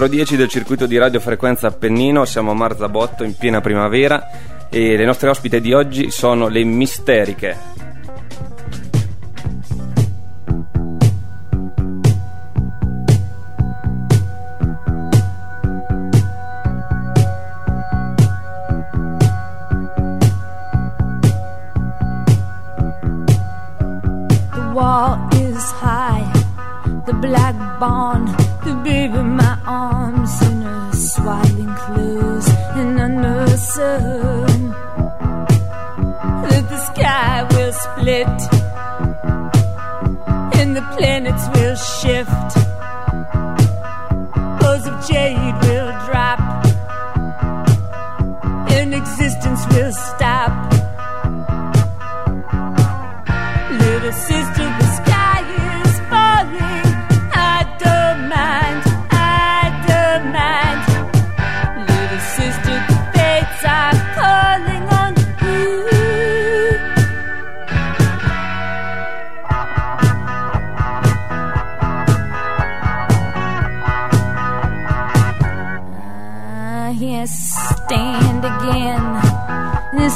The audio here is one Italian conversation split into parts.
numero 10 del circuito di radiofrequenza Appennino, siamo a Marzabotto in piena primavera e le nostre ospite di oggi sono le Misteriche.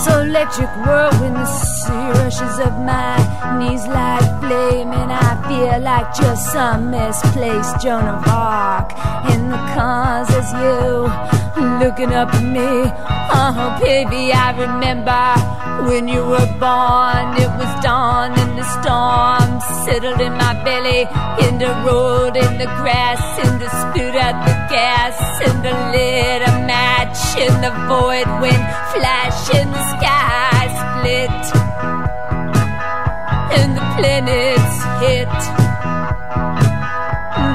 This electric whirlwind, the sea rushes up my knees like flame, and I feel like just some misplaced Joan of Arc in the cars as you looking up at me. Oh, baby, I remember when you were born. It was dawn, and the storm settled in my belly, in the road, in the grass, in the spit out the gas, in the lit a match, in the void when flash in the sky split, and the planets hit.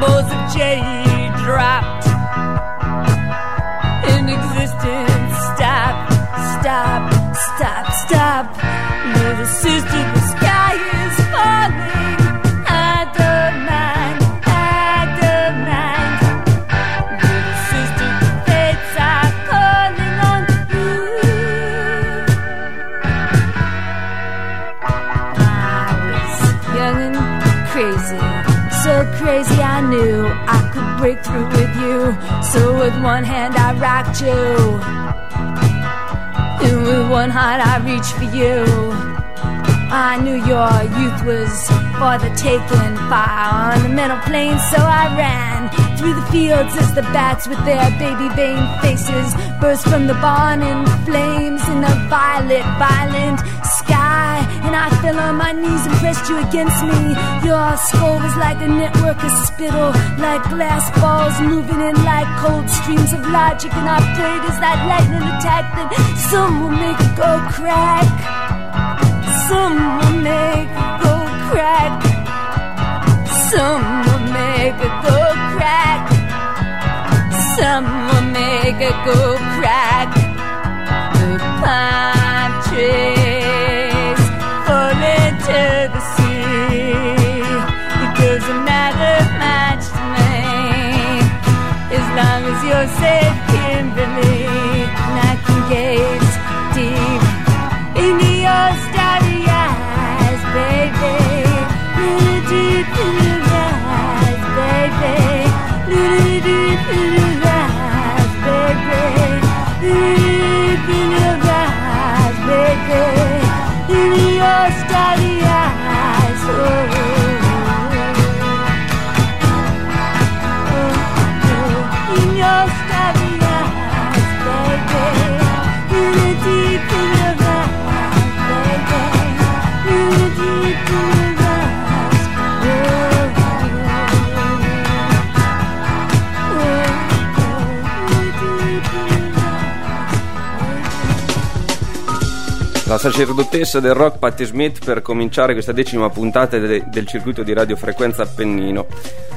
Bows of jade dropped, and existence stopped, stop, stop, stop. Little sister, with one hand I rocked you, and with one heart I reached for you. I knew your youth was for the taking, fire on the mental plane, so I ran through the fields as the bats with their baby vein faces burst from the barn in flames in the violet, violent sky. And I fell on my knees and pressed you against me. Your skull was like a network of spittle, like glass balls moving in like cold streams of logic. And I prayed as that lightning attacked that some will make it go crack. Some will make it go crack. Some will make it go crack. Some will make it go crack. The sacerdotessa del rock Patti Smith per cominciare questa decima puntata de- del circuito di radiofrequenza Appennino.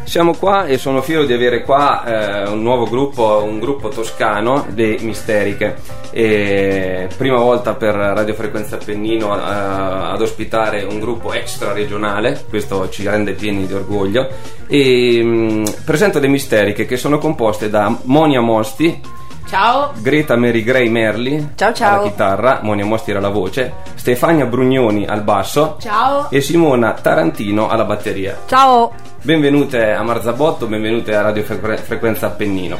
Siamo qua e sono fiero di avere qua eh, un nuovo gruppo, un gruppo toscano, le Misteriche. E prima volta per radiofrequenza Appennino eh, ad ospitare un gruppo extra regionale, questo ci rende pieni di orgoglio. E mh, presento le Misteriche che sono composte da Monia Mosti, Ciao. Greta Mary Gray Merli Ciao, ciao. alla chitarra, Monia Mostira alla voce, Stefania Brugnoni al basso Ciao. e Simona Tarantino alla batteria. Ciao. Benvenute a Marzabotto, benvenute a Radio Fre- Frequenza Appennino.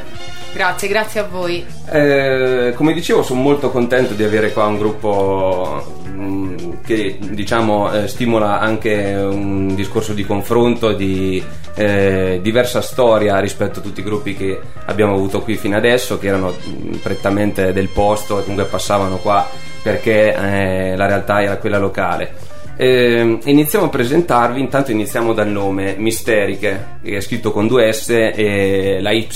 Grazie, grazie a voi. Eh, come dicevo, sono molto contento di avere qua un gruppo mm, che diciamo eh, stimola anche un discorso di confronto, di eh, diversa storia rispetto a tutti i gruppi che abbiamo avuto qui fino adesso, che erano mm, prettamente del posto e comunque passavano qua perché eh, la realtà era quella locale. Eh, iniziamo a presentarvi, intanto iniziamo dal nome Misteriche, che è scritto con due S e la Y,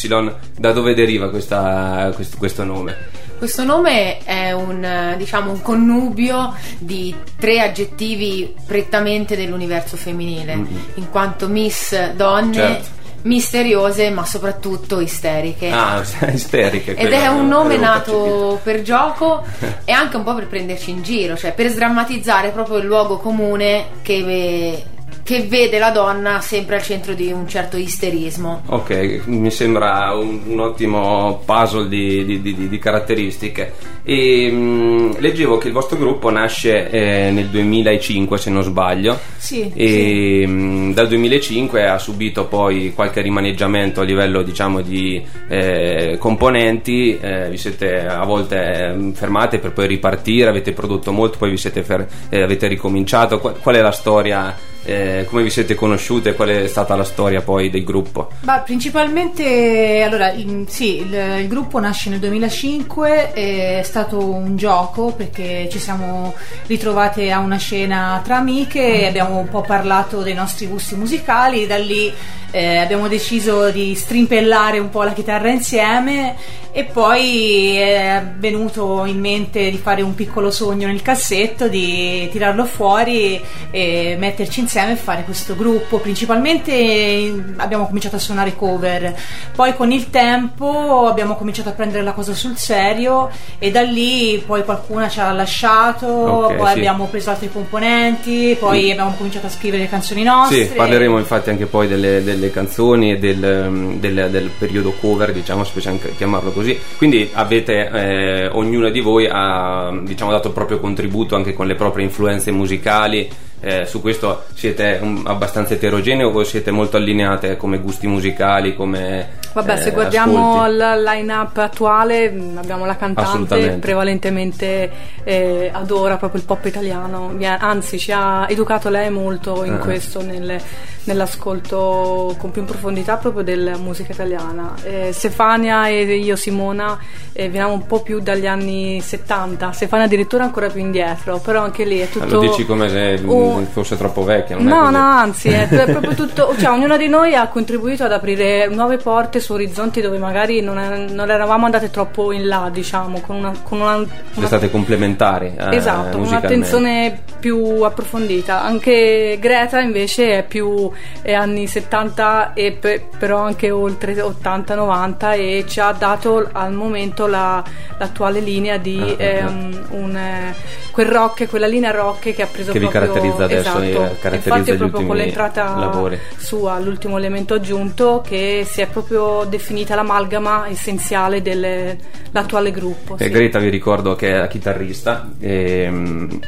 da dove deriva questa, questo, questo nome? Questo nome è un, diciamo, un, connubio di tre aggettivi prettamente dell'universo femminile, mm-hmm. in quanto Miss donne, certo misteriose ma soprattutto isteriche. Ah, isteriche. Ed è un nome nato per gioco e anche un po' per prenderci in giro, cioè per sdrammatizzare proprio il luogo comune che che vede la donna sempre al centro di un certo isterismo. Ok, mi sembra un, un ottimo puzzle di, di, di, di caratteristiche. E, mh, mm, leggevo che il vostro gruppo nasce eh, nel 2005, se non sbaglio. Sì. E sì. Mh, mm, dal 2005 ha subito poi qualche rimaneggiamento a livello diciamo di eh, componenti. Eh, vi siete a volte mm, fermate per poi ripartire, avete prodotto molto, poi vi siete fer- eh, avete ricominciato. Qual, qual è la storia? Eh, come vi siete conosciute? Qual è stata la storia poi del gruppo? Bah, principalmente, allora, il, sì, il, il, gruppo nasce nel 2005, è stato un gioco perché ci siamo ritrovate a una scena tra amiche e abbiamo un po' parlato dei nostri gusti musicali, da lì eh, abbiamo deciso di strimpellare un po' la chitarra insieme e poi è venuto in mente di fare un piccolo sogno nel cassetto, di tirarlo fuori e metterci insieme e fare questo gruppo. Principalmente abbiamo cominciato a suonare cover, poi con il tempo abbiamo cominciato a prendere la cosa sul serio e da lì poi qualcuna ci ha lasciato, okay, poi sì. abbiamo preso altri componenti, poi sì. abbiamo cominciato a scrivere canzoni nostre. Sì, parleremo infatti anche poi delle, delle delle canzoni e del, del, del, periodo cover, diciamo, se possiamo chiamarlo così. Quindi avete, eh, ognuna di voi ha diciamo, dato il proprio contributo anche con le proprie influenze musicali. Eh, su questo siete um, abbastanza eterogenei o siete molto allineate come gusti musicali, come Vabbè, eh, se guardiamo ascolti. la line-up attuale, mm, abbiamo la cantante prevalentemente eh, adora proprio il pop italiano, anzi ci ha educato lei molto in uh-huh. questo nelle nell'ascolto con più profondità proprio della musica italiana. Eh, Stefania e io, Simona, eh, veniamo un po' più dagli anni 70, Stefania addirittura ancora più indietro, però anche lì è tutto... Lo dici come se uh, fosse troppo vecchia, No, no, anzi, è, è proprio tutto... Cioè, ognuna di noi ha contribuito ad aprire nuove porte su orizzonti dove magari non, è, non eravamo andate troppo in là, diciamo, con una... Con una, una state complementari. Eh, esatto, un'attenzione più approfondita. Anche Greta invece è più eh, anni 70 e pe- però anche oltre 80-90 e ci ha dato al momento la, l'attuale linea di ah, ehm, un, eh, quel rock, quella linea rock che ha preso che proprio, vi caratterizza adesso esatto, caratterizza infatti è proprio con l'entrata lavori. sua l'ultimo elemento aggiunto che si è proprio definita l'amalgama essenziale dell'attuale gruppo eh, sì. Greta vi ricordo che è la chitarrista e, ehm,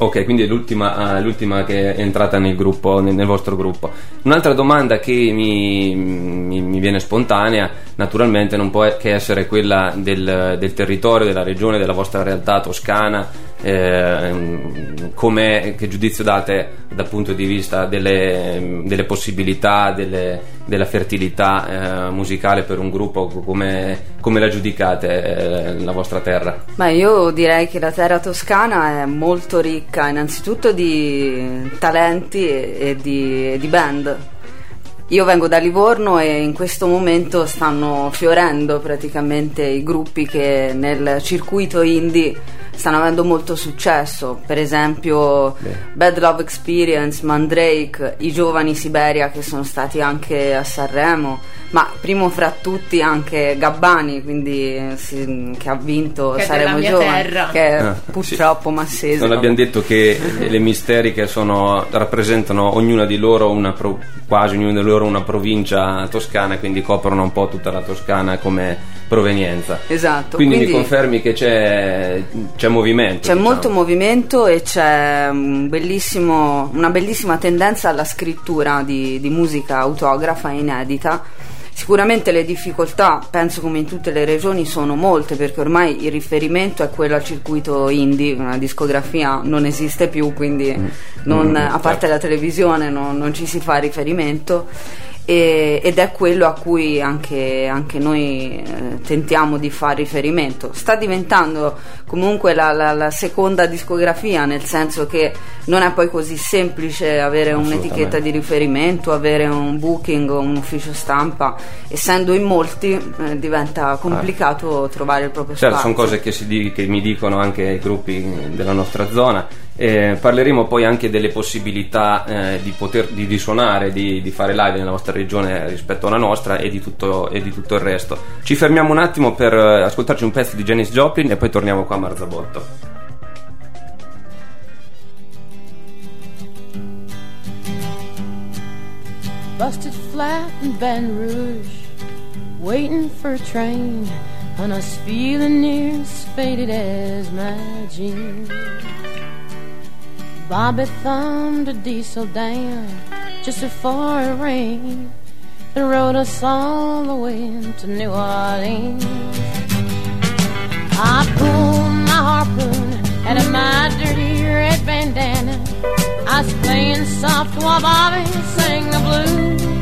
Ok, quindi è l'ultima, uh, l'ultima, che è entrata nel, gruppo, nel, nel, vostro gruppo. Un'altra domanda che mi, mi, mi, viene spontanea, naturalmente, non può che essere quella del, del territorio, della regione, della vostra realtà toscana eh, che giudizio date dal punto di vista delle, delle possibilità, delle, della fertilità eh, musicale per un gruppo, come, come la giudicate eh, la vostra terra? Beh, io direi che la terra toscana è molto ricca innanzitutto di talenti e, e di, di band. Io vengo da Livorno e in questo momento stanno fiorendo praticamente i gruppi che nel circuito indie stanno avendo molto successo, per esempio Beh. Bad Love Experience, Mandrake, i giovani Siberia che sono stati anche a Sanremo, ma primo fra tutti anche Gabbani, quindi sì, che ha vinto che Saremo Giovani, terra. che ah, purtroppo sì. Massese. Non abbiamo detto che le misteriche sono, rappresentano ognuna di loro una pro, quasi ognuna di loro una provincia toscana, quindi coprono un po' tutta la Toscana come provenienza. Esatto. Quindi, quindi... mi confermi che c'è, c'è c'è movimento. C'è diciamo. molto movimento e c'è un una bellissima tendenza alla scrittura di, di musica autografa inedita Sicuramente le difficoltà, penso come in tutte le regioni, sono molte perché ormai il riferimento è quello al circuito indie, una discografia non esiste più, quindi mm. non, mm, a parte certo. la televisione non, non ci si fa riferimento e, ed è quello a cui anche, anche noi eh, tentiamo di fare riferimento. Sta diventando comunque la, la, la, seconda discografia, nel senso che non è poi così semplice avere un'etichetta di riferimento, avere un booking o un ufficio stampa, essendo in molti eh, diventa complicato eh. trovare il proprio certo, spazio. Sono cose che, di, che mi dicono anche i gruppi della nostra zona eh, parleremo poi anche delle possibilità eh, di, poter, di, di suonare, di, di, fare live nella vostra regione rispetto alla nostra e di, tutto, e di tutto il resto. Ci fermiamo un attimo per eh, ascoltarci un pezzo di Janis Joplin e poi torniamo qua Marzabotto. Busted flat in Baton Rouge, waiting for a train, and I was feeling near as faded as my jeans. Bobby thumbed a diesel down just before it rained and rode us all the way to New Orleans. I pulled harpoon of my dirty red bandana. I was playing soft while Bobby sang the blues.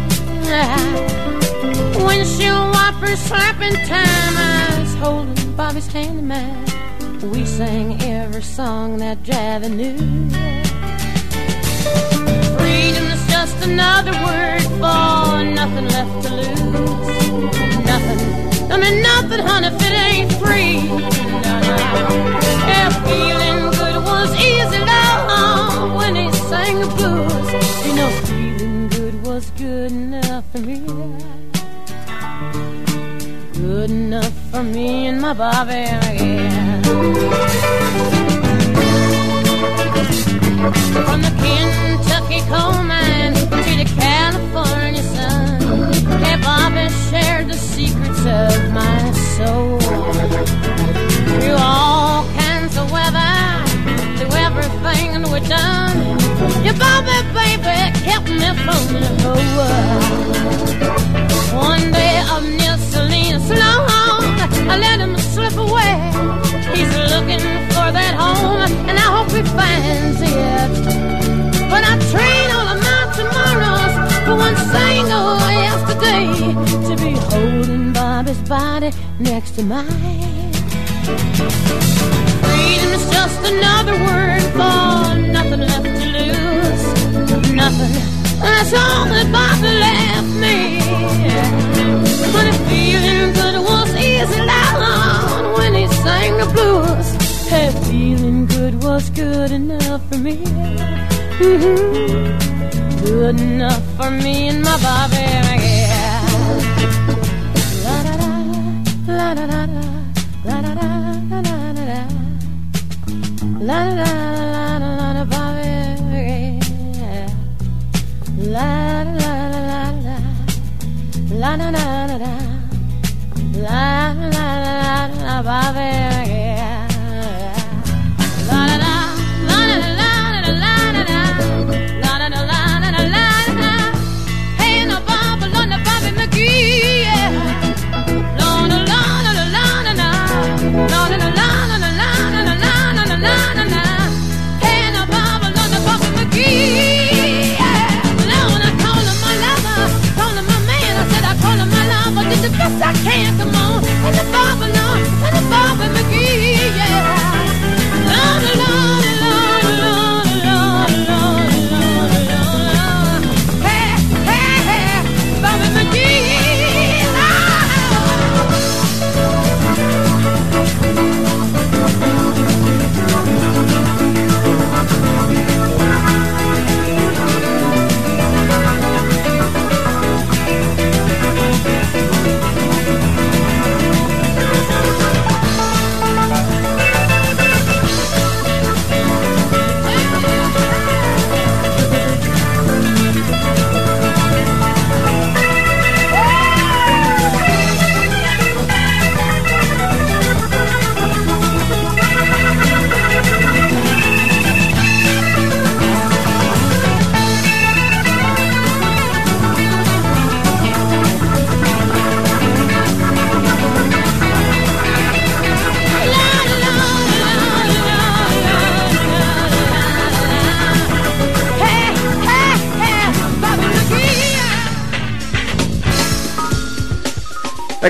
Windshield wipers slapping time. I was holding Bobby's hand in mine. We sang every song that Javi knew. Freedom's just another word for nothing left to lose. Nothing, I mean nothing, honey, if it ain't free. Feeling good was easy, love, when he sang the blues. You know, feeling good was good enough for me. Good enough for me and my Bobby. From the Kentucky coal mine to the California sun, Bobby shared the secrets of my soul. Through all kinds of weather, through everything we've done, your Bobby baby kept me from the whole world. One day of near Salinas long, I let him slip away. He's looking for that home, and I hope he finds it. But I trade all of my tomorrows for one single yesterday to be holding Bobby's body next to mine. Freedom is just another word for nothing left to lose. Nothing. That's all that Bobby left me. But the feeling good was easy down when he sang the blues. Hey, feeling good was good enough for me. Mm-hmm. Good enough for me and my Bobby, yeah. La da da, la da da la da da la da la da Bobby, yeah. La da la la la la, la da da da da, la la la la Bobby.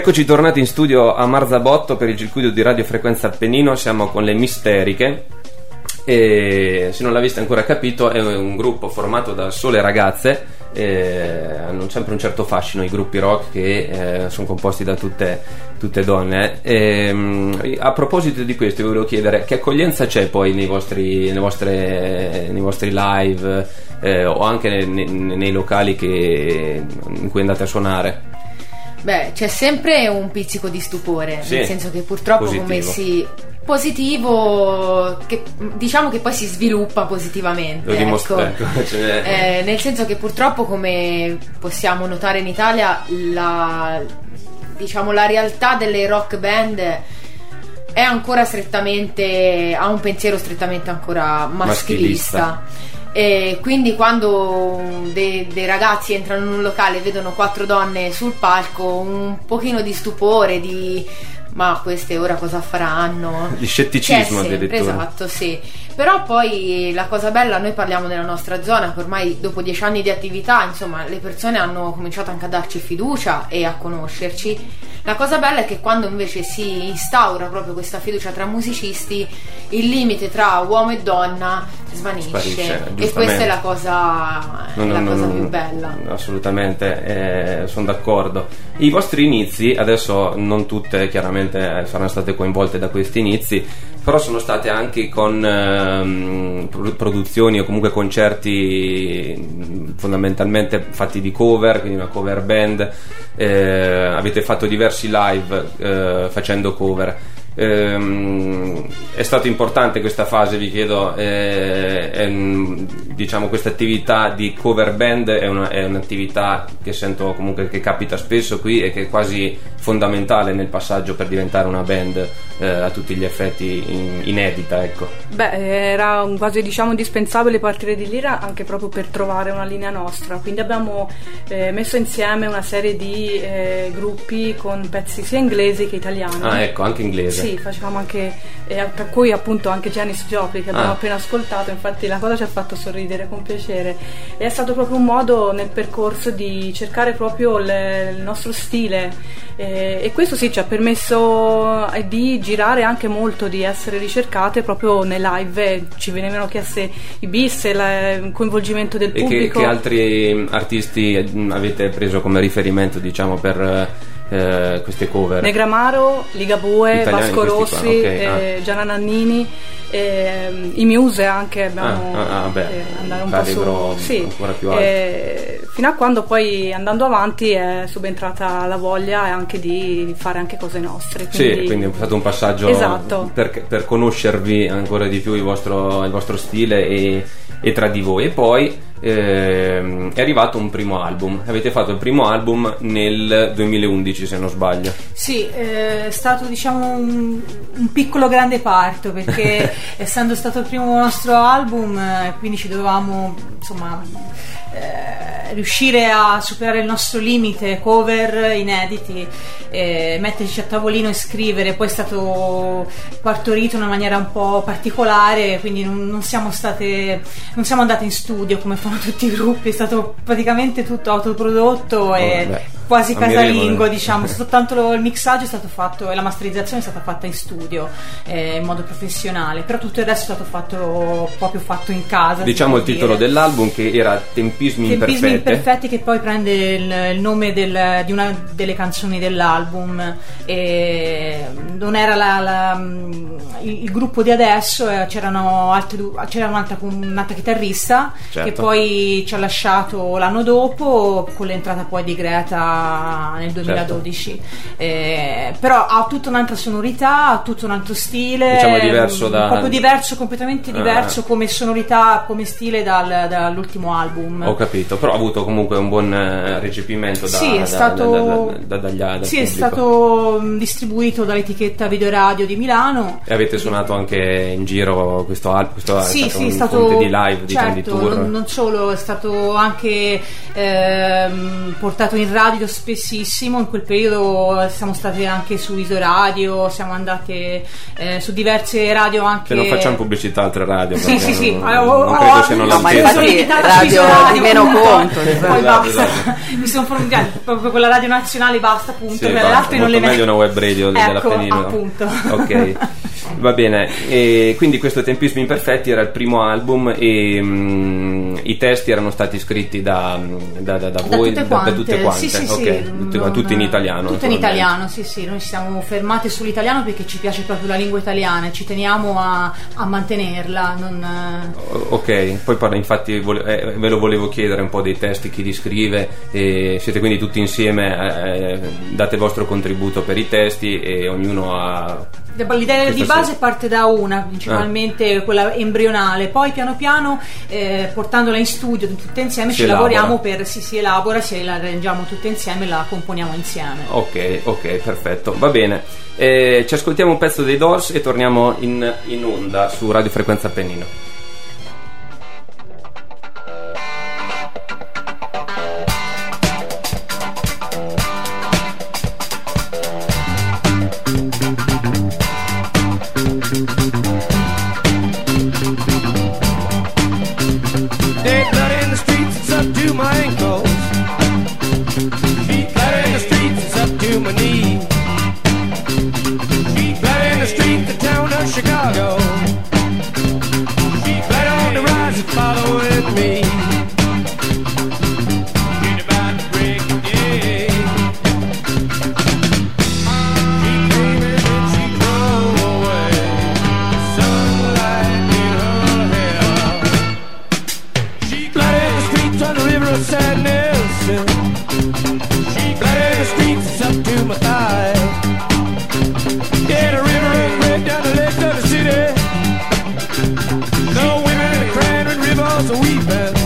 Eccoci tornati in studio a Marzabotto per il circuito di radiofrequenza Appennino, siamo con le Misteriche. E se non l'avete ancora capito è un gruppo formato da sole ragazze hanno sempre un certo fascino i gruppi rock che eh, sono composti da tutte, tutte donne. E, ehm, a proposito di questo vi volevo chiedere che accoglienza c'è poi nei vostri, vostre, nei vostri live eh, o anche nei, nei locali che, in cui andate a suonare Beh, c'è sempre un pizzico di stupore, sì, nel senso che purtroppo positivo. come si positivo che diciamo che poi si sviluppa positivamente Lo dimostra, ecco. ecco eh, nel senso che purtroppo come possiamo notare in Italia la, diciamo, la realtà delle rock band è ancora strettamente ha un pensiero strettamente ancora maschilista, maschilista. E quindi quando dei, dei, ragazzi entrano in un locale e vedono quattro donne sul palco, un pochino di stupore, di ma queste ora cosa faranno? Di scetticismo addirittura. Esatto, sì. Però poi la cosa bella, noi parliamo della nostra zona, che ormai dopo dieci anni di attività, insomma, le persone hanno cominciato anche a darci fiducia e a conoscerci. La cosa bella è che quando invece si instaura proprio questa fiducia tra musicisti, il limite tra uomo e donna svanisce. Sparisce, e questa è la cosa, no, no, la no, cosa più bella. Assolutamente, eh, sono d'accordo. I vostri inizi, adesso non tutte chiaramente eh, saranno state coinvolte da questi inizi, però sono state anche con ehm, produzioni o comunque concerti fondamentalmente fatti di cover, quindi una cover band, eh, avete fatto diversi live eh, facendo cover. Ehm, è stata importante questa fase, vi chiedo, eh, è, diciamo questa attività di cover band è, una, è, un'attività che sento comunque che capita spesso qui e che è quasi fondamentale nel passaggio per diventare una band eh, a tutti gli effetti in, inedita. Ecco. Beh, era quasi diciamo indispensabile partire di lira anche proprio per trovare una linea nostra, quindi abbiamo eh, messo insieme una serie di eh, gruppi con pezzi sia inglesi che italiani. Ah, ecco, anche inglese. Sì, facevamo anche, eh, per cui appunto anche Janis Joplin che abbiamo ah. appena ascoltato, infatti la cosa ci ha fatto sorridere con piacere. E è stato proprio un modo nel percorso di cercare proprio le, il nostro stile eh, e questo sì ci ha permesso eh, di girare anche molto, di essere ricercate proprio nei live, ci venivano chieste i bis, il coinvolgimento del e pubblico. E che, che altri artisti avete preso come riferimento diciamo per eh, queste cover? Negramaro, Ligabue, Vasco Rossi, okay, eh, ah. Gianna Nannini, eh, i Muse anche abbiamo ah, ah, beh, eh, andare un po' su sì, ancora più alto. Eh, fino a quando poi andando avanti è subentrata la voglia anche di fare anche cose nostre. Quindi... Sì, quindi è stato un passaggio esatto. per, per conoscervi ancora di più il vostro, il vostro stile e, e tra di voi. E poi eh, è arrivato un primo album. Avete fatto il primo album nel 2011, se non sbaglio. Sì, eh, è stato diciamo un, un piccolo grande parto perché essendo stato il primo nostro album, eh, quindi ci dovevamo insomma eh, riuscire a superare il nostro limite, cover inediti, metterci a tavolino e scrivere, poi è stato partorito in una maniera un po' particolare, quindi non, non siamo state, non siamo andate in studio come fanno tutti i gruppi, è stato praticamente tutto autoprodotto oh, e beh quasi casalingo, diciamo, soltanto il mixaggio è stato fatto e la masterizzazione è stata fatta in studio eh, in modo professionale, però tutto il resto è stato fatto proprio fatto in casa. Diciamo il titolo dire. dell'album che era Tempismi, Tempismi Imperfetti. che poi prende il, il nome del, di una delle canzoni dell'album. E non era la, la, il, il, gruppo di adesso, eh, c'erano altre, c'era un'altra, un'altra chitarrista certo. che poi ci ha lasciato l'anno dopo con l'entrata poi di Greta nel 2012 certo. eh, però ha tutta un'altra sonorità ha tutto un altro stile diciamo diverso da... proprio diverso completamente diverso ah. come sonorità come stile dal, dall'ultimo album. Ho capito però ha avuto comunque un buon eh, recepimento da, sì, è da, stato, da, dagli altri sì, è stato mm, distribuito dall'etichetta Video Radio di Milano. E avete suonato anche in giro questo album questo sì, è stato sì, un stato, di live di certo, di tour? non, non, solo è stato anche ehm, portato in radio spessissimo, in quel periodo siamo state anche su Isoradio, siamo andate eh, su diverse radio anche... Che non facciamo pubblicità altre radio, sì, sì, sì. Non, oh, non credo siano no, ma infatti radio radio meno punto, conto, poi esatto, basta. Esatto. mi sono formulata proprio con la radio nazionale basta punto. Sì, per le basta, altre non le meglio una web radio ecco, dell'Appennino. appunto. Ok, va bene. E quindi questo Tempismi Imperfetti era il primo album e mm, i testi erano stati scritti da, da, da- da Da voi, tutte da, tutte quante. Sì, sì, ok, sì, tutti, non- tutti in italiano. Tutte in italiano, sì, sì. Noi siamo fermati sull'italiano perché ci piace proprio la lingua italiana e ci teniamo a, a mantenerla. Non, eh, Ok, poi parla- infatti vole- eh, ve lo volevo chiedere un po' dei testi, chi li scrive, e siete quindi tutti insieme, eh, date il vostro contributo per i testi e ognuno ha... L'idea di sì. base parte da una, principalmente quella embrionale, poi piano piano eh, portandola in studio tutte insieme Si ci elabora. lavoriamo per si, si elabora, si la arrangiamo tutte insieme e la componiamo insieme. Ok, ok, perfetto, va bene. Eh, ci ascoltiamo un pezzo dei Doors e torniamo in, in onda su Radio Frequenza Appennino. Rivers are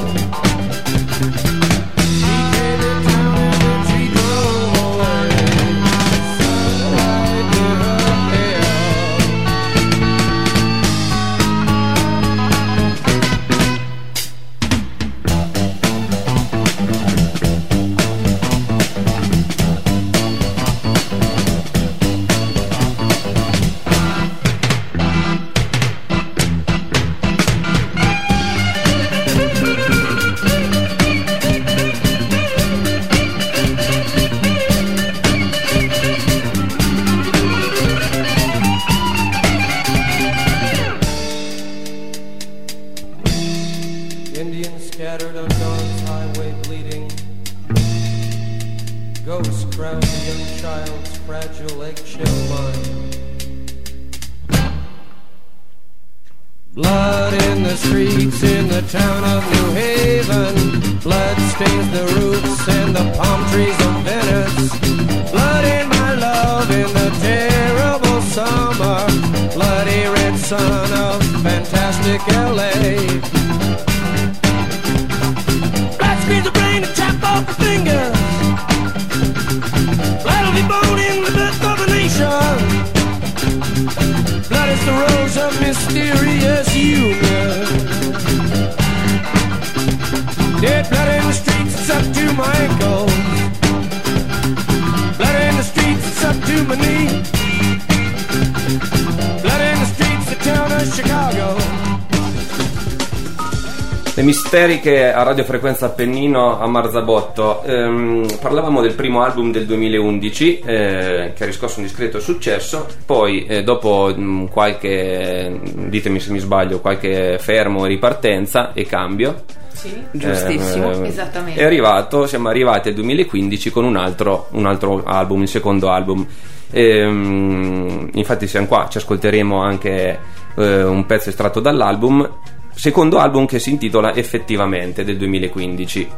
Le misteriche a radiofrequenza Appennino a Marzabotto. Ehm, parlavamo del primo album del 2011 eh, che ha riscosso un discreto successo, poi eh, dopo mh, qualche, ditemi se mi sbaglio, qualche fermo e ripartenza e cambio. Sì. Giustissimo. eh, Esattamente. È arrivato, siamo arrivati al 2015 con un altro, un altro album, il secondo album. Ehm, infatti siamo qua, ci ascolteremo anche eh, un pezzo estratto dall'album. Secondo album che si intitola Effettivamente del 2015.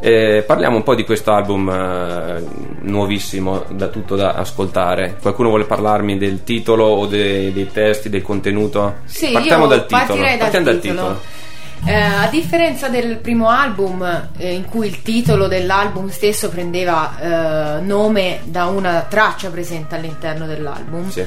Eh, parliamo un po' di questo album eh, nuovissimo, da tutto da ascoltare. Qualcuno vuole parlarmi del titolo o dei, dei testi, del contenuto? Sì, Partiamo dal titolo. dal Partiamo dal titolo. Eh, a differenza del primo album, eh, in cui il titolo dell'album stesso prendeva eh, nome da una traccia presente all'interno dell'album, Sì.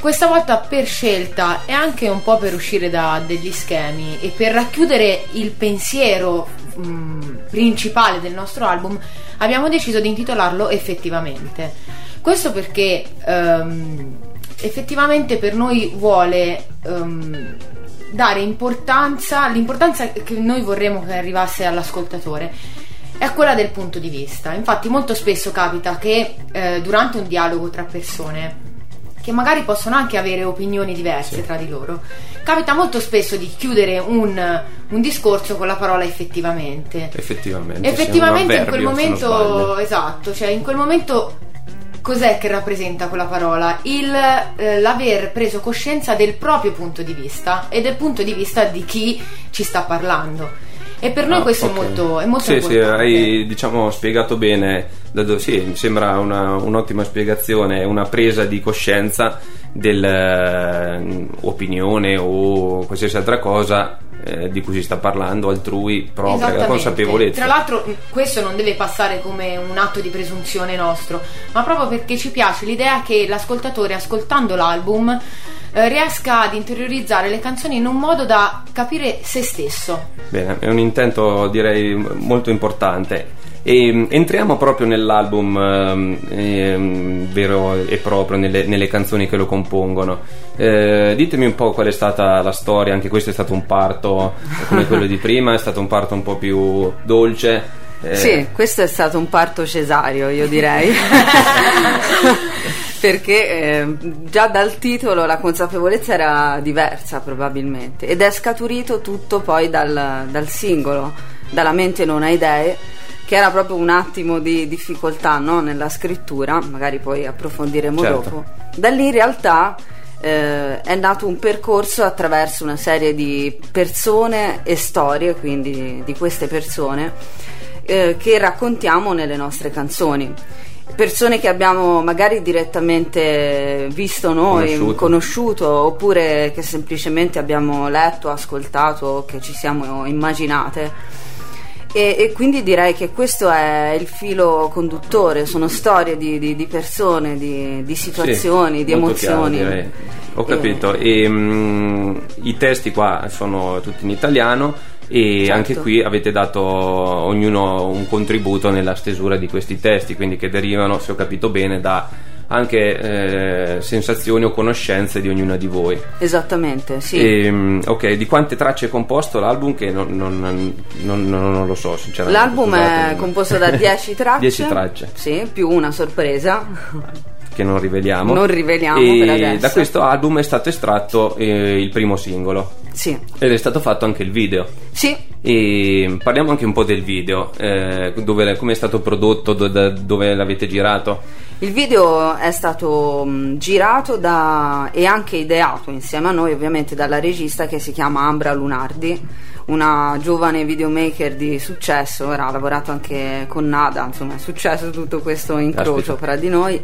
questa volta per scelta e anche un po' per uscire da degli schemi e per racchiudere il pensiero mh, principale del nostro album, abbiamo deciso di intitolarlo effettivamente. Questo perché ehm, effettivamente per noi vuole ehm, dare importanza, l'importanza che noi vorremmo che arrivasse all'ascoltatore è quella del punto di vista. Infatti molto spesso capita che eh, durante un dialogo tra persone che magari possono anche avere opinioni diverse Sì. tra di loro, capita molto spesso di chiudere un, un discorso con la parola effettivamente. Effettivamente. Effettivamente in quel momento, esatto, cioè in quel momento cos'è che rappresenta quella parola? Il, eh, l'aver preso coscienza del proprio punto di vista e del punto di vista di chi ci sta parlando. E per noi Ah, questo ok. è molto, è molto sì, sì, importante. hai diciamo spiegato bene. sì, mi sembra una- un'ottima spiegazione, una presa di coscienza dell'opinione o qualsiasi altra cosa eh, di cui si sta parlando altrui propria, la consapevolezza. Tra l'altro, mh, questo non deve passare come un atto di presunzione nostro, ma proprio perché ci piace l'idea che l'ascoltatore, ascoltando l'album, eh, riesca ad interiorizzare le canzoni in un modo da capire se stesso. Bene, è un intento direi molto importante. E mm, entriamo proprio nell'album ehm, ehm, vero e proprio, nelle, nelle canzoni che lo compongono. Eh, ditemi un po' qual è stata la storia, anche questo è stato un parto come quello di prima, è stato un parto un po' più dolce. eh, Sì, questo è stato un parto cesareo, io direi. Perché eh, già dal titolo la consapevolezza era diversa probabilmente ed è scaturito tutto poi dal, dal singolo, dalla mente non ha idee, che era proprio un attimo di difficoltà no? nella scrittura, magari poi approfondiremo Certo. dopo. Da lì in realtà eh, è nato un percorso attraverso una serie di persone e storie, quindi di queste persone, eh, che raccontiamo nelle nostre canzoni. Persone che abbiamo magari direttamente visto noi, Conosciuto. conosciuto, oppure che semplicemente abbiamo letto, ascoltato, che ci siamo immaginate. E, e quindi direi che questo è il filo conduttore, sono storie di, di- di persone, di, di situazioni, Sì, di chiaro, emozioni. direi. Ho capito. E, mm, I testi qua sono tutti in italiano e Certo. anche qui avete dato ognuno un contributo nella stesura di questi testi, quindi che derivano, se ho capito bene, da anche eh, sensazioni o conoscenze di ognuna di voi. Esattamente, sì. E, mm, ok, di quante tracce è composto l'album? Che non, non- non- non- lo so, sinceramente. L'album è scusatemi. composto da 10 tracce. 10 tracce. Sì, più una sorpresa. che non riveliamo. Non riveliamo e per adesso. Da questo album è stato estratto eh, il primo singolo Sì. ed è stato fatto anche il video. Sì, E parliamo anche un po' del video, eh, dove, come è stato prodotto, do- da- dove l'avete girato. Il video è stato mh, girato da, e anche ideato insieme a noi ovviamente dalla regista che si chiama Ambra Lunardi, una giovane videomaker di successo, ora ha lavorato anche con Nada, insomma è successo tutto questo incrocio fra di noi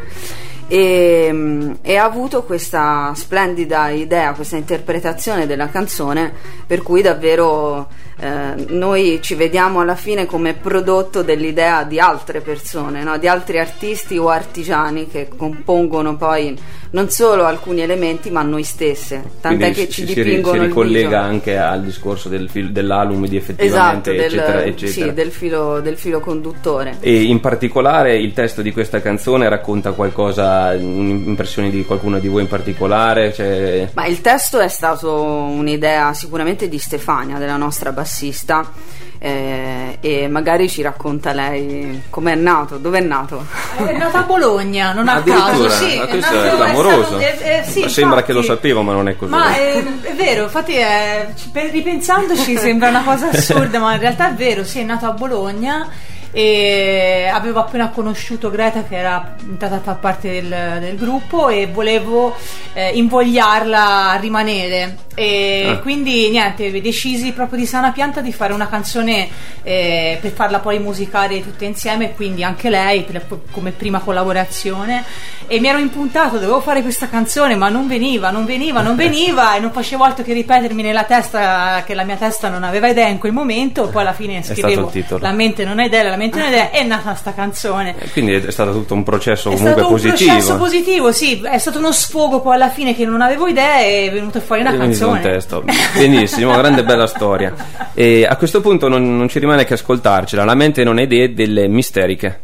e, e ha avuto questa splendida idea, questa interpretazione della canzone per cui davvero eh, noi ci vediamo alla fine come prodotto dell'idea di altre persone, no? di altri artisti o artigiani che compongono poi non solo alcuni elementi ma noi stesse, tant'è Quindi che si, ci si dipingono si il ricollega anche al discorso del fil- dell'album di Esatto, effettivamente, del, eccetera, eccetera. Sì, del filo, del filo conduttore. E in particolare il testo di questa canzone racconta qualcosa, un'impressione di qualcuno di voi in particolare? Cioè, Ma il testo è stato un'idea sicuramente di Stefania, della nostra bassista, eh, e magari ci racconta lei com'è nato, dove è nato. È nata a Bologna, non a caso. Addirittura, Sì, ma è questo nato- è clamoroso. stato- eh, eh, sì, Ma sembra infatti. che lo sapevo, ma non è così. Ma è, è vero, infatti è- ripensandoci sembra una cosa assurda, ma in realtà è vero, sì, è nato a Bologna e avevo appena conosciuto Greta che era entrata a far parte del, del gruppo e volevo eh, invogliarla a rimanere. E Ah. quindi niente, decisi proprio di sana pianta di fare una canzone eh, per farla poi musicare tutte insieme, quindi anche lei per- come prima collaborazione. E mi ero impuntato, dovevo fare questa canzone ma non veniva, non veniva, non veniva e non facevo altro che ripetermi nella testa che la mia testa non aveva idea in quel momento, poi alla fine scrivevo la mente non ha idea, la mente non ha idea e è nata sta canzone. Eh, Quindi è stato tutto un processo È comunque stato un positivo. processo positivo, sì, è stato uno sfogo poi alla fine che non avevo idee e è venuta fuori una È canzone. un testo. Benissimo, grande bella storia. E a questo punto non, non ci rimane che ascoltarcela. La mente non ha idee delle misteriche.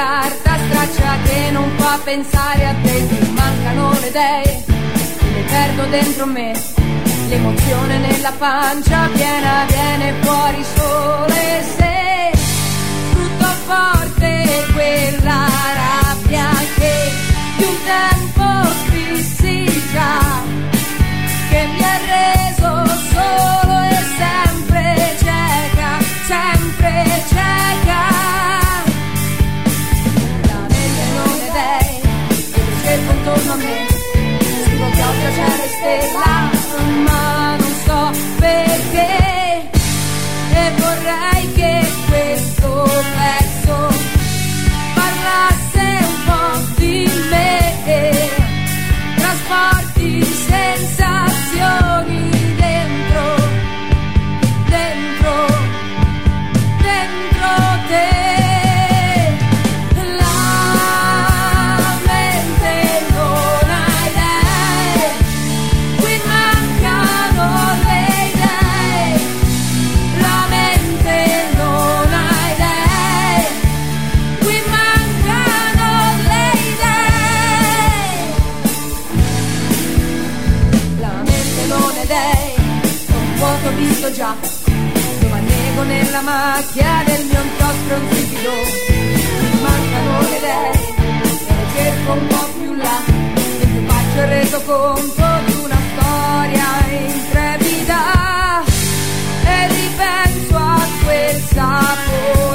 Carta straccia che non fa pensare a te mi mancano le idee. Le perdo dentro me l'emozione nella pancia piena viene fuori solo e se tutto forte quella rabbia che di un tempo scrissi già che mi ha senza dei, un vuoto visto già, lo mannego nella macchia del mio inchiostro insipido. Mi mancano le idee, e le cerco un po' più là, mentre faccio il resoconto di una storia intrepida. E ripenso a quel sapore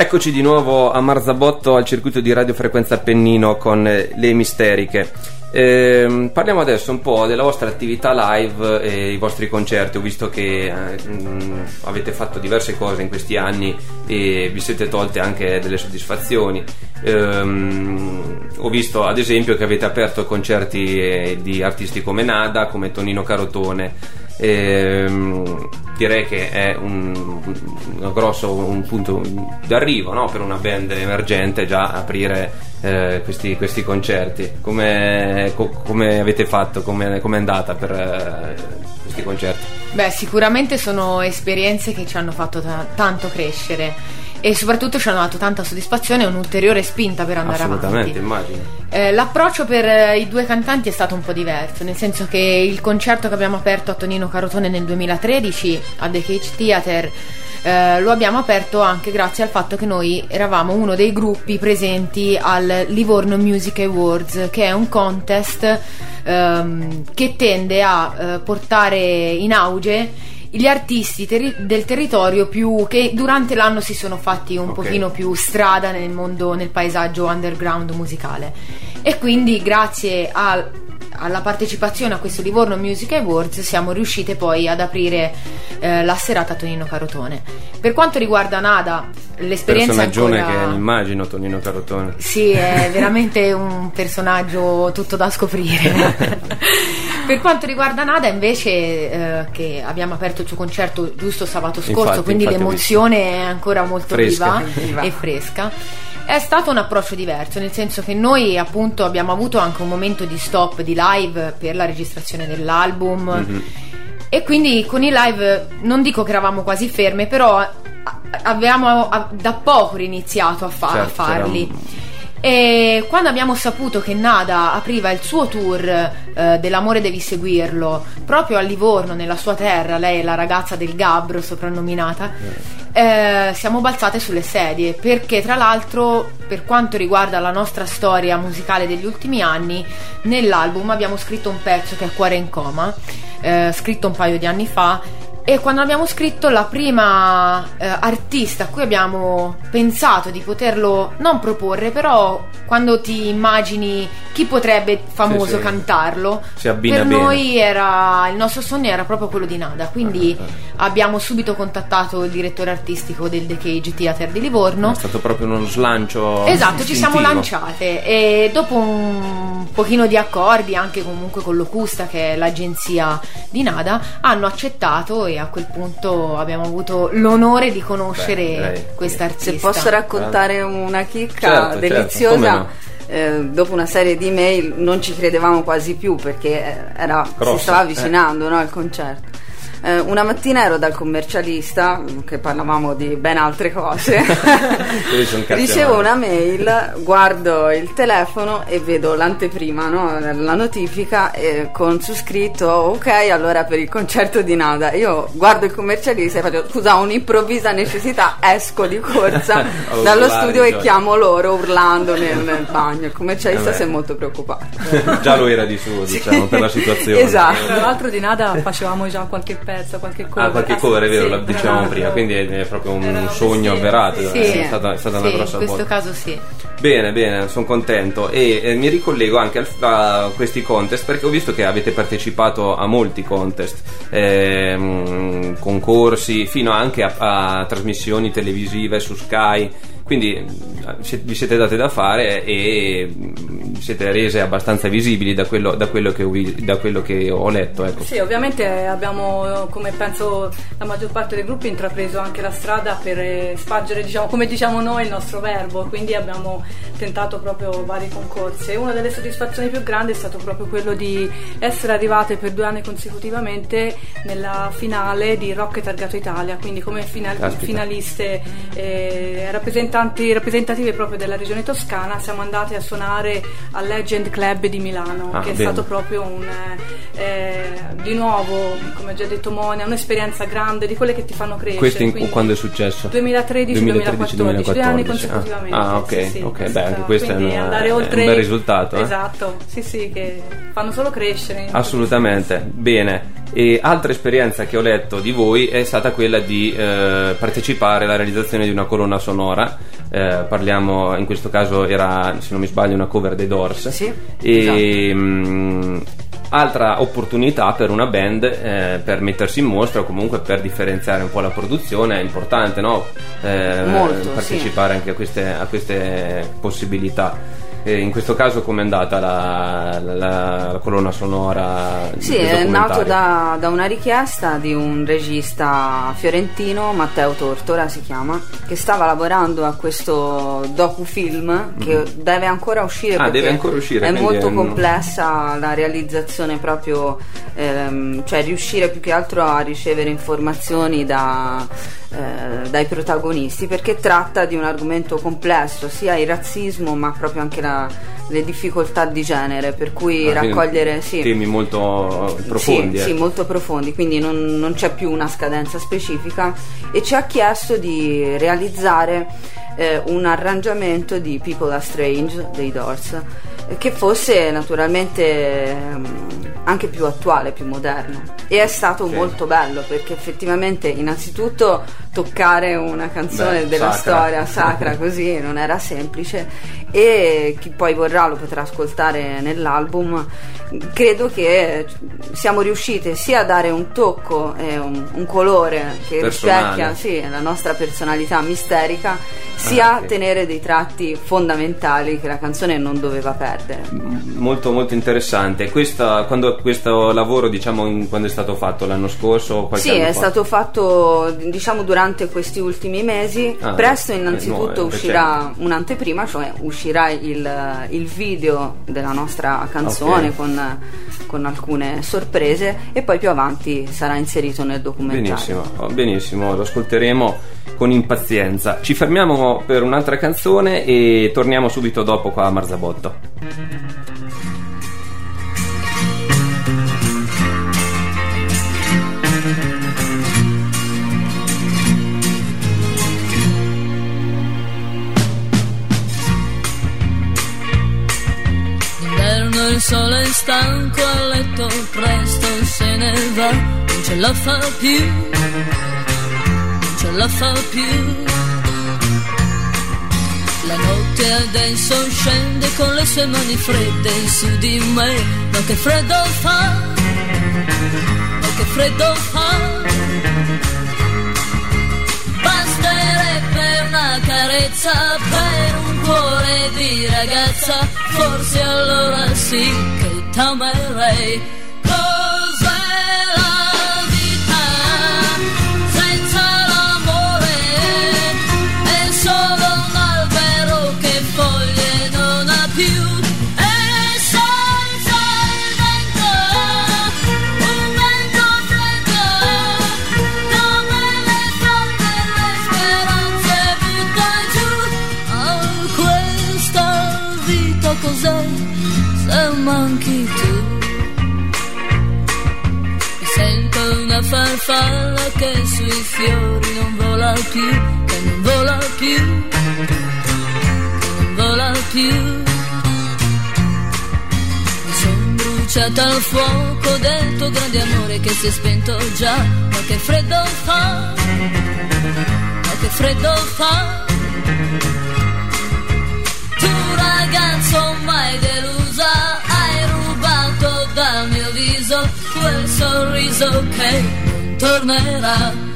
Eccoci di nuovo a Marzabotto al circuito di radiofrequenza Appennino con eh, le misteriche. Ehm, parliamo adesso un po' della vostra attività live e i vostri concerti. Ho visto che eh, mh, avete fatto diverse cose in questi anni e vi siete tolte anche delle soddisfazioni. Ehm, ho visto ad esempio che avete aperto concerti eh, di artisti come Nada, come Tonino Carotone. Ehm, direi che è un, un grosso un punto d'arrivo no? per una band emergente già aprire eh, questi, questi concerti. Come, co- come avete fatto? Come è andata per eh, questi concerti? Beh, sicuramente sono esperienze che ci hanno fatto ta- tanto crescere e soprattutto ci hanno dato tanta soddisfazione e un'ulteriore spinta per andare Assolutamente, avanti. immagino. Eh, l'approccio per eh, i due cantanti è stato un po' diverso, nel senso che il concerto che abbiamo aperto a Tonino Carotone nel 2013 a The Cage Theater eh, lo abbiamo aperto anche grazie al fatto che noi eravamo uno dei gruppi presenti al Livorno Music Awards, che è un contest ehm, che tende a eh, portare in auge gli artisti terri- del territorio più che durante l'anno si sono fatti un Ok. pochino più strada nel mondo, nel paesaggio underground musicale. E quindi grazie al alla partecipazione a questo Livorno Music Awards siamo riuscite poi ad aprire eh, la serata Tonino Carotone. Per quanto riguarda Nada, l'esperienza è Personaggione ancora... che immagino Tonino Carotone. Sì, è veramente un personaggio tutto da scoprire. per quanto riguarda Nada, invece, eh, che abbiamo aperto il suo concerto giusto sabato scorso, Infatti, quindi infatti l'emozione è ancora molto Fresca. viva e fresca. È stato un approccio diverso, nel senso che noi appunto abbiamo avuto anche un momento di stop di live per la registrazione dell'album Mhm. e quindi con i live non dico che eravamo quasi ferme, però a- avevamo a- da poco riniziato a, fa- a Certo, farli. c'era un- E quando abbiamo saputo che Nada apriva il suo tour eh, dell'amore devi seguirlo proprio a Livorno, nella sua terra, lei è la ragazza del Gabbro soprannominata, eh, siamo balzate sulle sedie perché tra l'altro per quanto riguarda la nostra storia musicale degli ultimi anni, nell'album abbiamo scritto un pezzo che è Cuore in coma, eh, scritto un paio di anni fa e quando abbiamo scritto la prima eh, artista a cui abbiamo pensato di poterlo non proporre, però quando ti immagini chi potrebbe famoso sì. cantarlo, Si abbina per bene. noi era il nostro sogno era proprio quello di Nada. Quindi Ah, abbiamo subito contattato il direttore artistico del The Cage Theater di Livorno. È stato proprio uno slancio. Esatto, ci siamo lanciate e dopo un pochino di accordi anche comunque con Locusta che è l'agenzia di Nada hanno accettato e a quel punto abbiamo avuto l'onore di conoscere questa artista. Se posso raccontare una chicca Certo, certo, deliziosa, no. eh, dopo una serie di mail non ci credevamo quasi più perché eh, era- si stava avvicinando no, al concerto. Eh, una mattina ero dal commercialista, mm, che parlavamo di ben altre cose. Ricevo una mail, guardo il telefono e vedo l'anteprima, no? la notifica eh, con su scritto ok, allora per il concerto di Nada. Io guardo il commercialista e faccio scusa, ho un'improvvisa necessità, esco di corsa A dallo urlare studio di e gioia. chiamo loro urlando nel, nel bagno. Il commercialista Eh si è molto preoccupato. Già lo era di suo, diciamo, per la situazione. Esatto. Tra l'altro di Nada facevamo già qualche pezzo, qualche cover. Ah, qualche cover è vero, Sì, lo dicevamo esatto. prima, quindi è proprio un Era sogno mestiere, avverato, sì, sì. è stata, è stata Sì, una grossa in questo botta. caso sì. Bene, bene, sono contento e eh, mi ricollego anche al- a questi contest perché ho visto che avete partecipato a molti contest, ehm, concorsi, fino anche a, a trasmissioni televisive su Sky, quindi vi siete date da fare e mm, siete rese abbastanza visibili da quello, da quello che, ho, da quello che ho letto. Ecco. Sì, ovviamente abbiamo, come penso la maggior parte dei gruppi, intrapreso anche la strada per eh, spargere, diciamo, come diciamo noi, il nostro verbo, quindi abbiamo tentato proprio vari concorsi e una delle soddisfazioni più grandi è stato proprio quello di essere arrivate per due anni consecutivamente nella finale di Rock e Targato Italia, quindi come final- finaliste eh, rappresentanti, rappresentative proprio della regione toscana siamo andate a suonare al Legend Club di Milano, Ah, che è bene. stato proprio un eh, eh, di nuovo, come ha già detto Monia, un'esperienza grande di quelle che ti fanno crescere. Questo in- quando è successo? 2013-2014, due anni 2013-2014. consecutivamente. Ah, ok, sì, sì, ok, beh, anche questa- questo è quindi un- andare è un bel risultato, eh? Esatto, sì, sì, che fanno solo crescere. Assolutamente, bene. E altra esperienza che ho letto di voi è stata quella di eh, partecipare alla realizzazione di una colonna sonora. Eh, parliamo, in questo caso era, se non mi sbaglio, una cover dei Doors. Sì, E, mh, altra opportunità per una band eh, per mettersi in mostra o comunque per differenziare un po' la produzione è importante, no? Eh, Molto, partecipare anche a queste, a queste possibilità. E in questo caso com'è andata la, la- la colonna sonora? Sì, è nato da, da una richiesta di un regista fiorentino, Matteo Tortora si chiama, che stava lavorando a questo docufilm che deve ancora uscire. Ah, deve ancora uscire, è molto è un- complessa la realizzazione proprio, ehm, cioè riuscire più che altro a ricevere informazioni da, eh, dai protagonisti perché tratta di un argomento complesso, sia il razzismo ma proprio anche la- le difficoltà di genere, per cui Ah, raccogliere sì, temi molto profondi. sì, sì, ecco. molto profondi, quindi non, non c'è più una scadenza specifica e ci ha chiesto di realizzare eh, un arrangiamento di People Are Strange dei Doors eh, che fosse naturalmente ehm, anche più attuale, più moderno. E è stato Sì. molto bello perché effettivamente innanzitutto toccare una canzone Beh, della sacra. storia sacra così non era semplice e chi poi vorrà lo potrà ascoltare nell'album. Credo che siamo riuscite sia a dare un tocco e un, un colore che Personale. rispecchia sì, la nostra personalità misterica, sia Ah, sì. tenere dei tratti fondamentali che la canzone non doveva perdere. Molto molto interessante. Questa, quando questo lavoro, diciamo, in- quando è stato fatto l'anno scorso? Sì, è fa? stato fatto diciamo durante questi ultimi mesi. Ah, Presto è innanzitutto nuovo, è uscirà un'anteprima, cioè uscirà il, il video della nostra canzone Ok. con, con alcune sorprese e poi più avanti sarà inserito nel documentario. Benissimo, oh, benissimo, lo ascolteremo con impazienza. Ci fermiamo per un'altra canzone e torniamo subito dopo qua a Marzabotto. Il sole è stanco a letto, presto se ne va, non ce la fa più, la fa più. La notte adesso scende con le sue mani fredde su di me, ma che freddo fa, ma che freddo fa. Basterebbe una carezza per un cuore di ragazza, forse allora sì che t'amerei. Manchi tu? Mi sento una farfalla che sui fiori non vola più, che non vola più, che non vola più. Mi son bruciata al fuoco del tuo grande amore che si è spento già, ma che freddo fa, ma che freddo fa. Tu ragazzo mai rubato dal mio viso quel sorriso che non tornerà.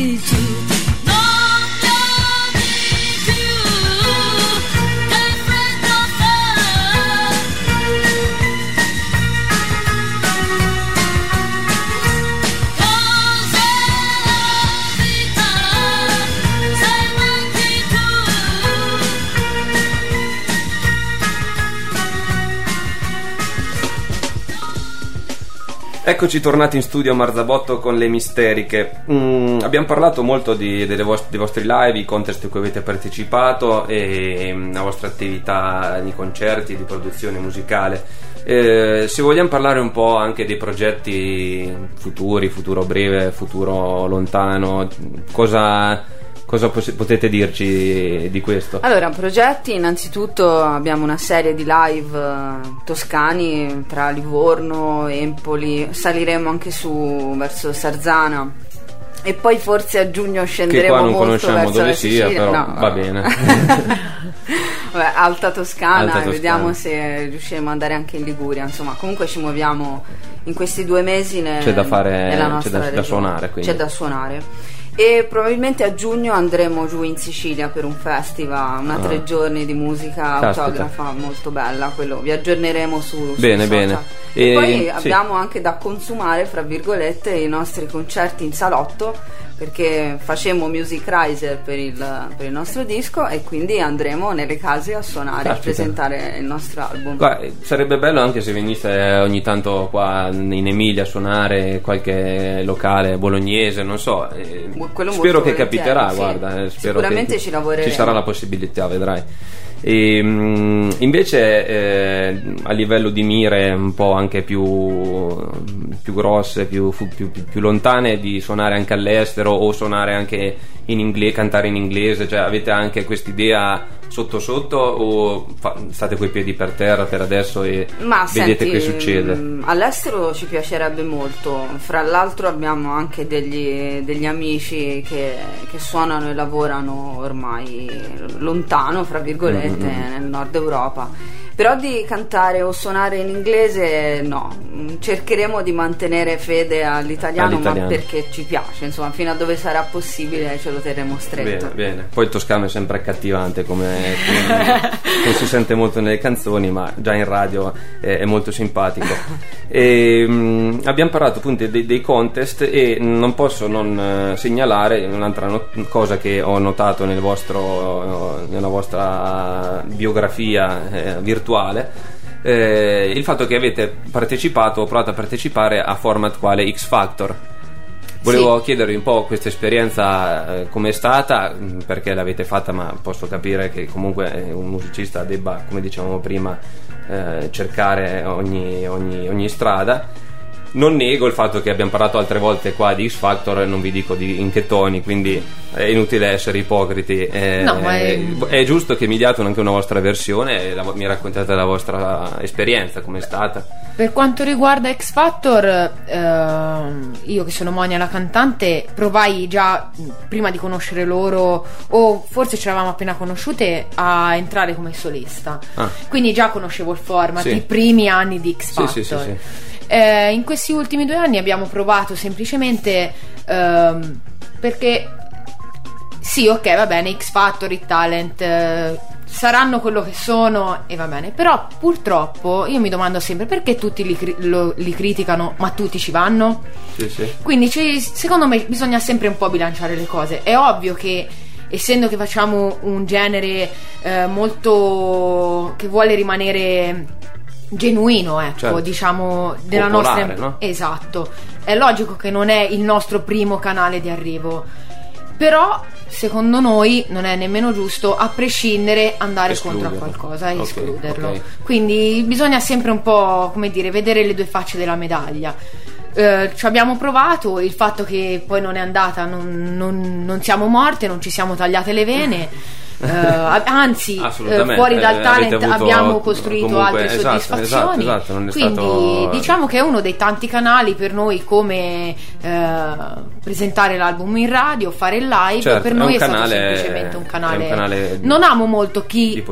Manchi Eccoci tornati in studio a Marzabotto con le misteriche. Mm, abbiamo parlato molto di- delle vos- dei vostri live, i contest a cui avete partecipato e mm, la vostra attività di concerti, di produzione musicale. Eh, se vogliamo parlare un po' anche dei progetti futuri, futuro breve, futuro lontano, cosa, cosa potete dirci di questo? Allora, progetti, innanzitutto abbiamo una serie di live eh, toscani tra Livorno, Empoli, saliremo anche su verso Sarzana e poi forse a giugno Che scenderemo qua non molto conosciamo verso dove la sia, Sicilia. però No, va bene. Vabbè, Alta Toscana, Alta Toscana. vediamo se riusciremo ad andare anche in Liguria. Insomma, comunque ci muoviamo in questi due mesi ne- C'è da fare- nella c'è nostra da- da regione. suonare, quindi. C'è da suonare. E probabilmente a giugno andremo giù in Sicilia per un festival, una Ah. tre giorni di musica Caspita. autografa molto bella. Quello vi aggiorneremo su. Bene, social. bene. E, E- poi sì. abbiamo anche da consumare, fra virgolette, i nostri concerti in salotto perché facemmo Music Riser per il, per il nostro disco e quindi andremo nelle case a suonare, a Caspita. presentare il nostro album. Guarda, sarebbe bello anche se venisse ogni tanto qua in Emilia a suonare qualche locale bolognese, non so. eh, Quello spero che capiterà, sì. guarda. eh, spero Sicuramente che ci lavoreremo. Ci sarà la possibilità, vedrai. E, mm, invece eh, a livello di mire un po' anche più, più grosse, più, più- più- più lontane di suonare anche all'estero o suonare anche in inglese, cantare in inglese, cioè avete anche quest'idea sotto sotto o fa- state coi piedi per terra per adesso e Ma vedete senti, che succede? mm, All'estero ci piacerebbe molto, fra l'altro abbiamo anche degli, degli amici che, che suonano e lavorano ormai lontano, fra virgolette, Mm-hmm. nel nord Europa. Però di cantare o suonare in inglese no, cercheremo di mantenere fede all'italiano, All'italiano. ma perché ci piace, insomma, fino a dove sarà possibile ce lo terremo stretto. Bene, bene. Poi il toscano è sempre accattivante come, come- si sente molto nelle canzoni, ma già in radio è, è molto simpatico. E, mm, abbiamo parlato appunto dei, dei contest e non posso non eh, segnalare un'altra no- cosa che ho notato nel vostro, nella vostra biografia eh, virtuale. Eh, il fatto che avete partecipato o provato a partecipare a format quale X Factor. Volevo chiedervi un po' questa esperienza eh, com'è stata, mh, perché l'avete fatta, ma posso capire che comunque eh, un musicista debba, come dicevamo prima, eh, cercare ogni, ogni- ogni strada. Non nego il fatto che abbiamo parlato altre volte qua di X Factor, non vi dico di, in che toni, quindi è inutile essere ipocriti. Eh, No, ma è- è giusto che mi diate anche una vostra versione e la mi raccontate la vostra esperienza, com'è stata. Per quanto riguarda X Factor, ehm, io che sono Monia la cantante, provai già prima di conoscere loro, o forse ci eravamo appena conosciute, a entrare come solista. Ah. Quindi già conoscevo il format, Sì. i primi anni di X Sì, Factor. sì, sì, sì. Eh, in questi ultimi due anni abbiamo provato semplicemente ehm, perché sì, ok, va bene, X Factor, It Talent eh, saranno quello che sono e va bene, però purtroppo io mi domando sempre perché tutti li, cri- lo- li criticano, ma tutti ci vanno? Sì, sì. Quindi secondo me bisogna sempre un po' bilanciare le cose. È ovvio che essendo che facciamo un genere eh, molto che vuole rimanere genuino, ecco, Certo. diciamo della Popolare, nostra no? Esatto. È logico che non è il nostro primo canale di arrivo. Però secondo noi non è nemmeno giusto a prescindere andare contro a qualcosa e Ok, escluderlo. ok. Quindi bisogna sempre un po', come dire, vedere le due facce della medaglia. Eh, ci abbiamo provato, il fatto che poi non è andata, non, non- non siamo morte, non ci siamo tagliate le vene. Eh, anzi, eh, fuori dal talent abbiamo costruito comunque- altre esatto, soddisfazioni. esatto, esatto, Quindi stato- diciamo che è uno dei tanti canali per noi come eh, presentare l'album in radio, fare il live. Certo, per noi è, stato canale- semplicemente un canale. un canale non amo molto chi,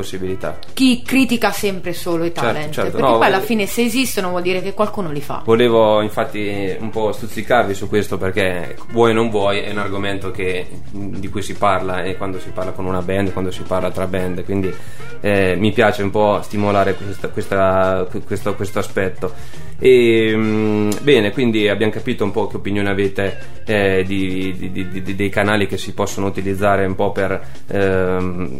chi critica sempre solo i Certo, talent. certo, perché no, poi alla fine se esistono vuol dire che qualcuno li fa. Volevo infatti un po' stuzzicarvi su questo perché vuoi o non vuoi è un argomento che- di cui si parla e quando si parla con una band, quando si parla tra band, quindi eh, mi piace un po' stimolare questa- questa- questo, questo aspetto. E, mm, bene, quindi abbiamo capito un po' che opinione avete eh, di- di- di- dei canali che si possono utilizzare un po' per ehm,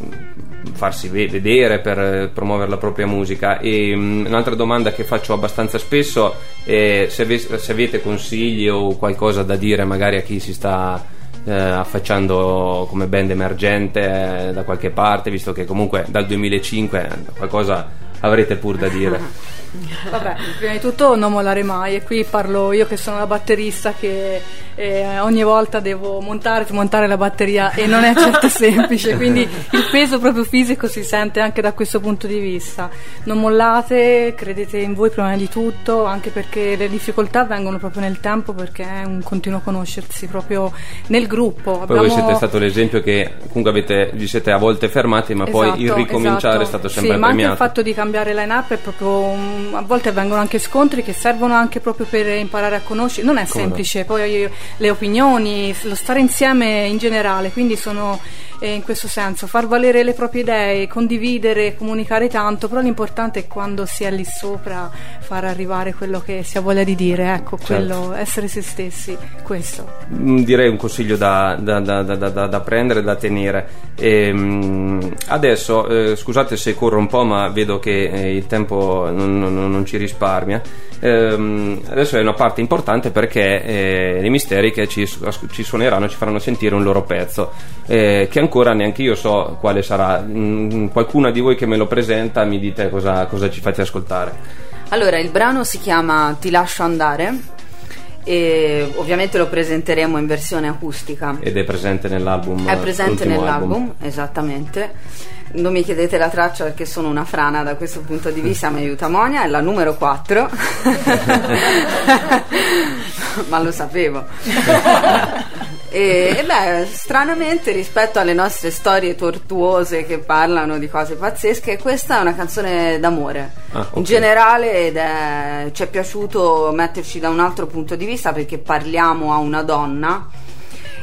farsi ve- vedere, per promuovere la propria musica. E mm, un'altra domanda che faccio abbastanza spesso è se, ave- se avete consigli o qualcosa da dire magari a chi si sta eh, affacciando come band emergente eh, da qualche parte, visto che comunque dal 2005 qualcosa avrete pur da dire. Vabbè, prima di tutto non mollare mai e qui parlo io che sono la batterista che eh, ogni volta devo montare e smontare la batteria e non è certo semplice, quindi il peso proprio fisico si sente anche da questo punto di vista. Non mollate, credete in voi prima di tutto, anche perché le difficoltà vengono proprio nel tempo perché è un continuo conoscersi proprio nel gruppo. Poi voi siete stato l'esempio che comunque avete, vi siete a volte fermati, ma poi il Esatto, ricominciare esatto. è stato sempre sì, ma anche premiato. il fatto di cambiare line-up è proprio a volte vengono anche scontri che servono anche proprio per imparare a conoscere non è Come no? semplice poi le opinioni lo stare insieme in generale quindi sono e in questo senso far valere le proprie idee, condividere, comunicare tanto, però l'importante è quando si è lì sopra far arrivare quello che si ha voglia di dire, ecco, quello, essere se stessi, questo. Mm, direi un consiglio da, da- da- da- da- da prendere, da tenere. Ehm, adesso, eh, scusate se corro un po', ma vedo che eh, il tempo non, non- non ci risparmia. Ehm, adesso è una parte importante perché eh, i misteri che ci, ci suoneranno ci faranno sentire un loro pezzo, eh, che ancora neanche io so quale sarà. Mm, qualcuna di voi che me lo presenta mi dite cosa, cosa ci fate ascoltare. Allora, il brano si chiama Ti lascio andare e ovviamente lo presenteremo in versione acustica. Ed è presente nell'album. È presente nell'album, album. esattamente. Non mi chiedete la traccia perché sono una frana da questo punto di vista, mi aiuta Monia, è la numero 4. Ma lo sapevo. E, e beh, stranamente rispetto alle nostre storie tortuose che parlano di cose pazzesche, questa è una canzone d'amore. Ah, ok. In generale ed è- ci è piaciuto metterci da un altro punto di vista perché parliamo a una donna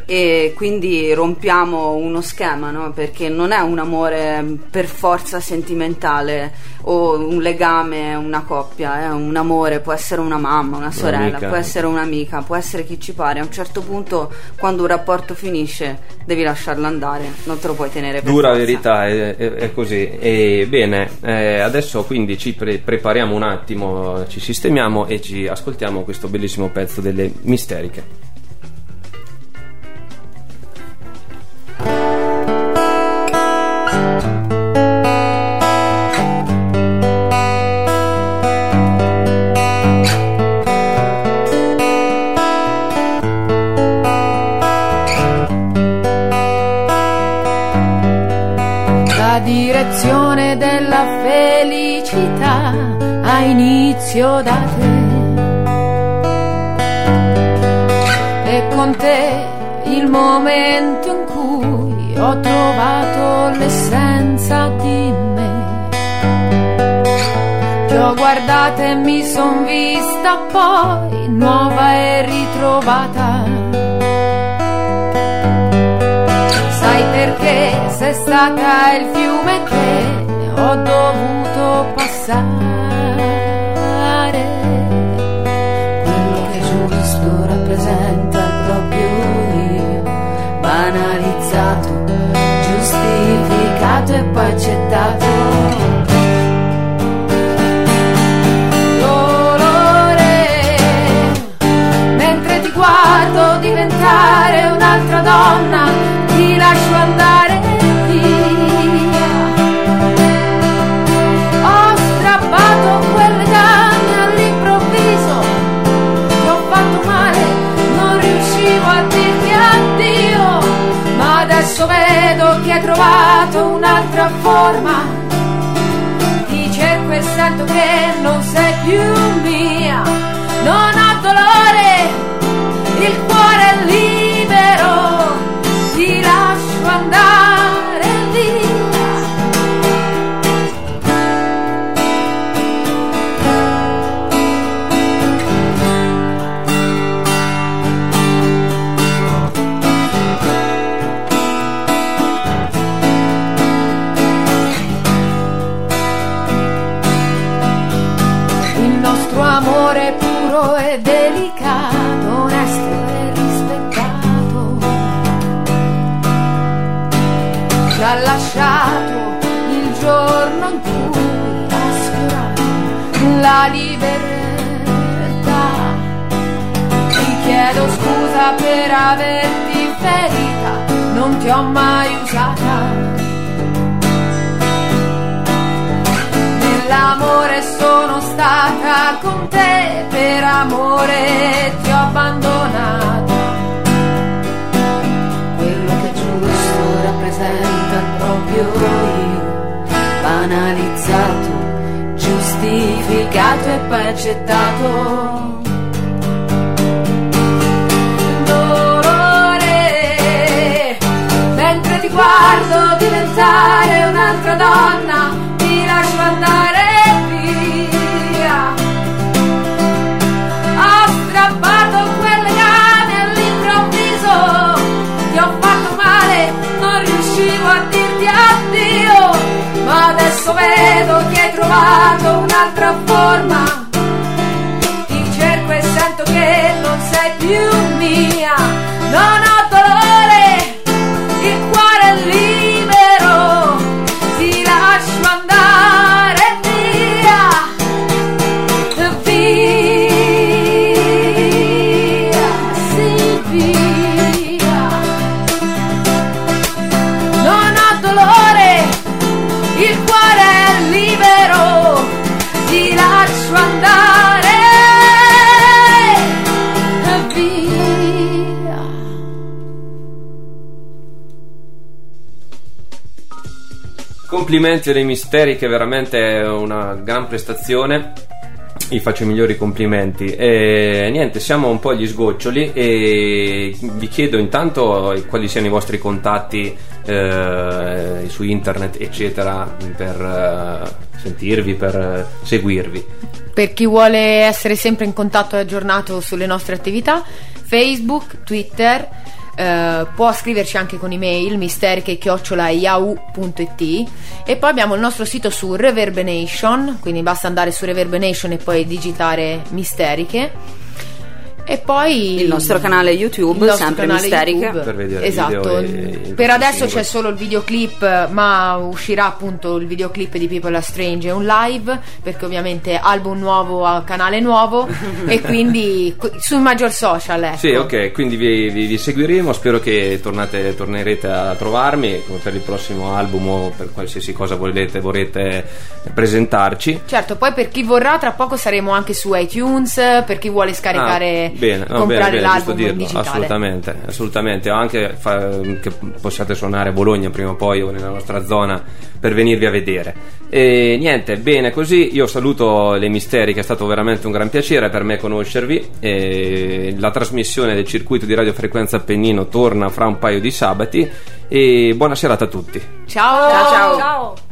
e quindi rompiamo uno schema, no? perché non è un amore per forza sentimentale o un legame, una coppia, è un amore, può essere una mamma, una sorella, Un'amica. può essere un'amica, può essere chi ci pare. A un certo punto, quando un rapporto finisce, devi lasciarlo andare, non te lo puoi tenere per Dura forza. verità, è, è- è così. E bene, eh, adesso quindi ci pre- prepariamo un attimo, ci sistemiamo e ci ascoltiamo questo bellissimo pezzo delle misteriche. Inizio da te. E con te il momento in cui ho trovato l'essenza di me. Ti ho guardata e mi son vista poi nuova e ritrovata. Sai perché sei stata il fiume che ho dovuto passare. Giustificato e poi accettato. Dolore, mentre ti guardo diventare un'altra donna, hai trovato un'altra forma. Ti cerco e sento che non sei più averti ferita, non ti ho mai usata. Nell'amore sono stata con te, per amore ti ho abbandonata. Quello che giusto rappresenta proprio io, banalizzato, giustificato e poi accettato. sposare un'altra donna, ti lascio andare via. Ho strappato quel legame all'improvviso, ti ho fatto male, non riuscivo a dirti addio, ma adesso vedo che hai trovato un'altra forma. Complimenti ai misteri, che veramente è una gran prestazione. Vi faccio i migliori complimenti. E niente, siamo un po' agli sgoccioli e vi chiedo intanto quali siano i vostri contatti eh, su internet, eccetera, per eh, sentirvi, per eh, seguirvi. Per chi vuole essere sempre in contatto e aggiornato sulle nostre attività, Facebook, Twitter, eh, può scriverci anche con email misteriche-yahoo.it e poi abbiamo il nostro sito su Reverbenation, quindi basta andare su Reverbenation e poi digitare Misteriche. E poi Il nostro canale YouTube, nostro sempre canale Misteriche. YouTube. Per vedere esatto. video e per adesso c'è solo il videoclip, ma uscirà appunto il videoclip di People Are Strange e un live, perché ovviamente album nuovo a canale nuovo e quindi qu- sui maggior social, ecco. Sì, ok, quindi vi, vi- vi seguiremo. Spero che tornate, tornerete a trovarmi come per il prossimo album o per qualsiasi cosa volete, vorrete presentarci. Certo, poi per chi vorrà, tra poco saremo anche su iTunes, per chi vuole scaricare, Ah, bene, no, comprare bene, bene, giusto l'album dirlo, digitale. assolutamente, assolutamente. O anche fa- che possiate suonare a Bologna prima o poi o nella nostra zona per venirvi a vedere. E niente, bene così. Io saluto le misteri, che è stato veramente un gran piacere per me conoscervi. E la trasmissione del circuito di radiofrequenza Appennino torna fra un paio di sabati. E buona serata a tutti. Ciao! Ciao, ciao. Ciao!